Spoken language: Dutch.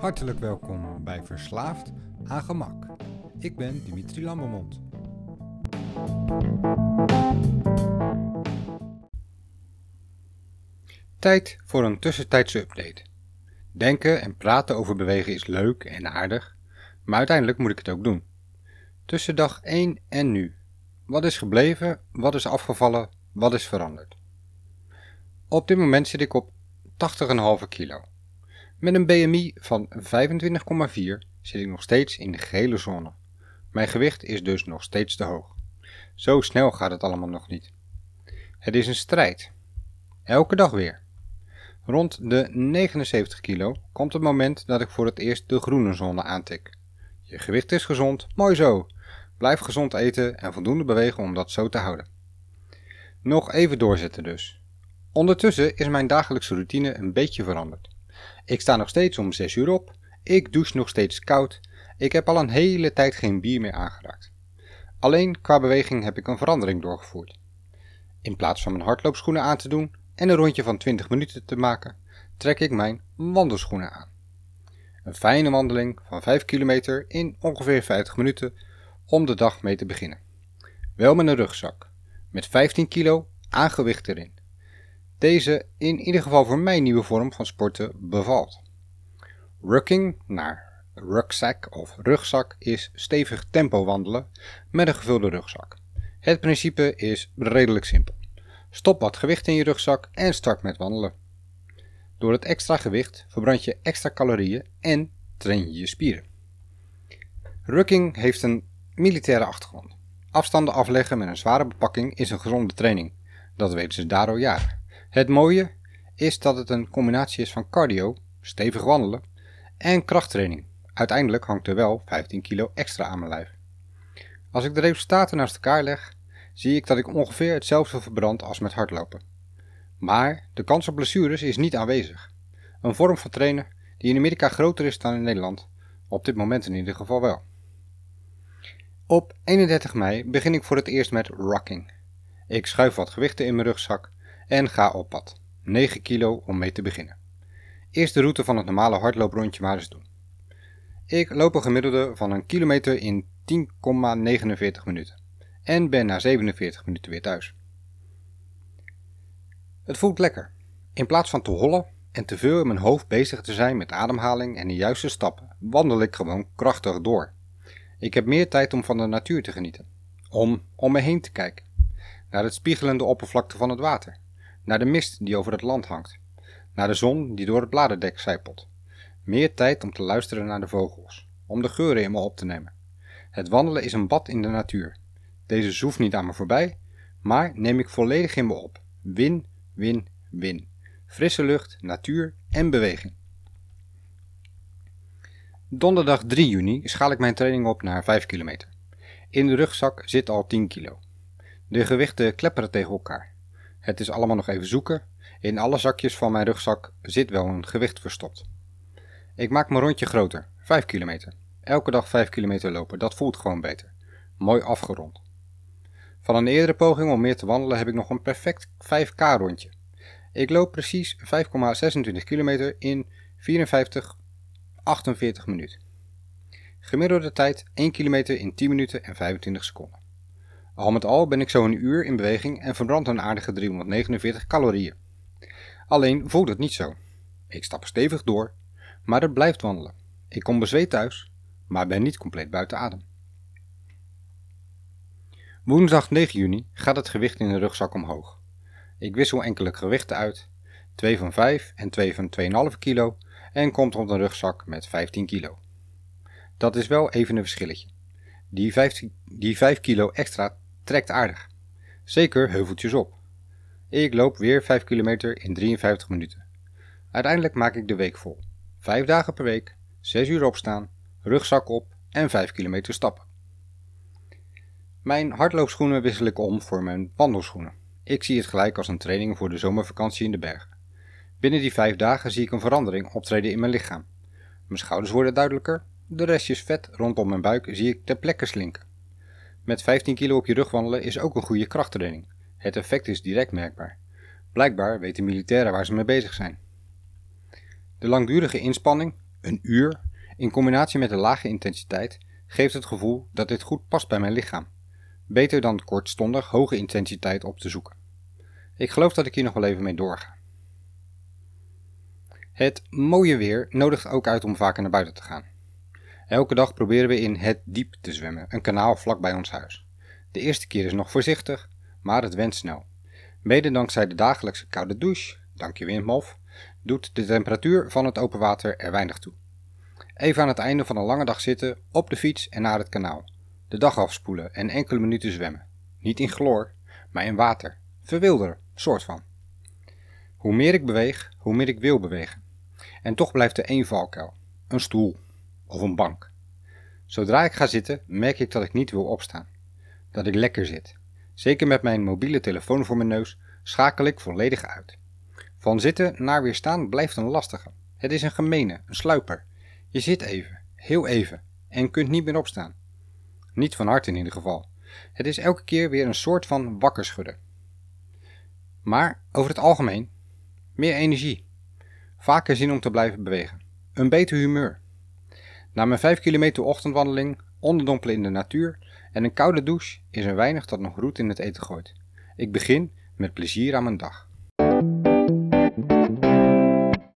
Hartelijk welkom bij Verslaafd aan Gemak. Ik ben Dimitri Lambermond. Tijd voor een tussentijdse update. Denken en praten over bewegen is leuk en aardig, maar uiteindelijk moet ik het ook doen. Tussen dag 1 en nu. Wat is gebleven, wat is afgevallen, wat is veranderd? Op dit moment zit ik op 80,5 kilo. Met een BMI van 25,4 zit ik nog steeds in de gele zone. Mijn gewicht is dus nog steeds te hoog. Zo snel gaat het allemaal nog niet. Het is een strijd. Elke dag weer. Rond de 79 kilo komt het moment dat ik voor het eerst de groene zone aantik. Je gewicht is gezond, mooi zo. Blijf gezond eten en voldoende bewegen om dat zo te houden. Nog even doorzetten dus. Ondertussen is mijn dagelijkse routine een beetje veranderd. Ik sta nog steeds om 6 uur op, ik douche nog steeds koud, ik heb al een hele tijd geen bier meer aangeraakt. Alleen qua beweging heb ik een verandering doorgevoerd. In plaats van mijn hardloopschoenen aan te doen en een rondje van 20 minuten te maken, trek ik mijn wandelschoenen aan. Een fijne wandeling van 5 kilometer in ongeveer 50 minuten om de dag mee te beginnen. Wel met een rugzak, met 15 kilo aangewicht erin. Deze in ieder geval voor mijn nieuwe vorm van sporten bevalt. Rucking naar rugzak of rugzak is stevig tempo wandelen met een gevulde rugzak. Het principe is redelijk simpel. Stop wat gewicht in je rugzak en start met wandelen. Door het extra gewicht verbrand je extra calorieën en train je je spieren. Rucking heeft een militaire achtergrond. Afstanden afleggen met een zware bepakking is een gezonde training. Dat weten ze daar al jaren. Het mooie is dat het een combinatie is van cardio, stevig wandelen, en krachttraining. Uiteindelijk hangt er wel 15 kilo extra aan mijn lijf. Als ik de resultaten naast elkaar leg, zie ik dat ik ongeveer hetzelfde verbrand als met hardlopen. Maar de kans op blessures is niet aanwezig. Een vorm van trainen die in Amerika groter is dan in Nederland, op dit moment in ieder geval wel. Op 31 mei begin ik voor het eerst met rocking. Ik schuif wat gewichten in mijn rugzak en ga op pad. 9 kilo om mee te beginnen. Eerst de route van het normale hardlooprondje maar eens doen. Ik loop een gemiddelde van een kilometer in 10,49 minuten en ben na 47 minuten weer thuis. Het voelt lekker. In plaats van te hollen en te veel in mijn hoofd bezig te zijn met ademhaling en de juiste stappen, wandel ik gewoon krachtig door. Ik heb meer tijd om van de natuur te genieten, om om me heen te kijken, naar het spiegelende oppervlakte van het water, naar de mist die over het land hangt, naar de zon die door het bladerdek zijpelt. Meer tijd om te luisteren naar de vogels, om de geuren in me op te nemen. Het wandelen is een bad in de natuur. Deze zoeft niet aan me voorbij, maar neem ik volledig in me op. Win, win, win. Frisse lucht, natuur en beweging. Donderdag 3 juni schaal ik mijn training op naar 5 kilometer. In de rugzak zit al 10 kilo. De gewichten klepperen tegen elkaar. Het is allemaal nog even zoeken. In alle zakjes van mijn rugzak zit wel een gewicht verstopt. Ik maak mijn rondje groter, 5 kilometer. Elke dag 5 kilometer lopen, dat voelt gewoon beter. Mooi afgerond. Van een eerdere poging om meer te wandelen heb ik nog een perfect 5k rondje. Ik loop precies 5,26 kilometer in 54, 48 minuten. Gemiddelde tijd 1 kilometer in 10 minuten en 25 seconden. Al met al ben ik zo een uur in beweging en verbrand een aardige 349 calorieën. Alleen voelt het niet zo. Ik stap stevig door, maar het blijft wandelen. Ik kom bezweet thuis, maar ben niet compleet buiten adem. Woensdag 9 juni gaat het gewicht in de rugzak omhoog. Ik wissel enkele gewichten uit, 2 van 5 en 2 van 2,5 kilo en komt op een rugzak met 15 kilo. Dat is wel even een verschilletje. Die 5, die 5 kilo extra trekt aardig. Zeker heuveltjes op. Ik loop weer 5 kilometer in 53 minuten. Uiteindelijk maak ik de week vol. 5 dagen per week, 6 uur opstaan, rugzak op en 5 kilometer stappen. Mijn hardloopschoenen wissel ik om voor mijn wandelschoenen. Ik zie het gelijk als een training voor de zomervakantie in de bergen. Binnen die 5 dagen zie ik een verandering optreden in mijn lichaam. Mijn schouders worden duidelijker, de restjes vet rondom mijn buik zie ik ter plekke slinken. Met 15 kilo op je rug wandelen is ook een goede krachttraining. Het effect is direct merkbaar. Blijkbaar weten militairen waar ze mee bezig zijn. De langdurige inspanning Een uur, in combinatie met een lage intensiteit, geeft het gevoel dat dit goed past bij mijn lichaam. Beter dan kortstondig hoge intensiteit op te zoeken. Ik geloof dat ik hier nog wel even mee doorga. Het mooie weer nodigt ook uit om vaker naar buiten te gaan. Elke dag proberen we in Het Diep te zwemmen, een kanaal vlak bij ons huis. De eerste keer is nog voorzichtig, maar het went snel. Mede dankzij de dagelijkse koude douche, dank je Wim Hof, doet de temperatuur van het open water er weinig toe. Even aan het einde van een lange dag zitten, op de fiets en naar het kanaal. De dag afspoelen en enkele minuten zwemmen. Niet in chloor, maar in water. Verwilder, soort van. Hoe meer ik beweeg, hoe meer ik wil bewegen. En toch blijft er één valkuil. Een stoel. Of een bank. Zodra ik ga zitten, merk ik dat ik niet wil opstaan. Dat ik lekker zit. Zeker met mijn mobiele telefoon voor mijn neus schakel ik volledig uit. Van zitten naar weer staan blijft een lastige. Het is een gemene, een sluiper. Je zit even, heel even, en kunt niet meer opstaan. Niet van harte in ieder geval. Het is elke keer weer een soort van wakker schudden. Maar over het algemeen, meer energie. Vaker zin om te blijven bewegen. Een beter humeur. Na mijn 5 kilometer ochtendwandeling, onderdompelen in de natuur en een koude douche is er weinig dat nog roet in het eten gooit. Ik begin met plezier aan mijn dag.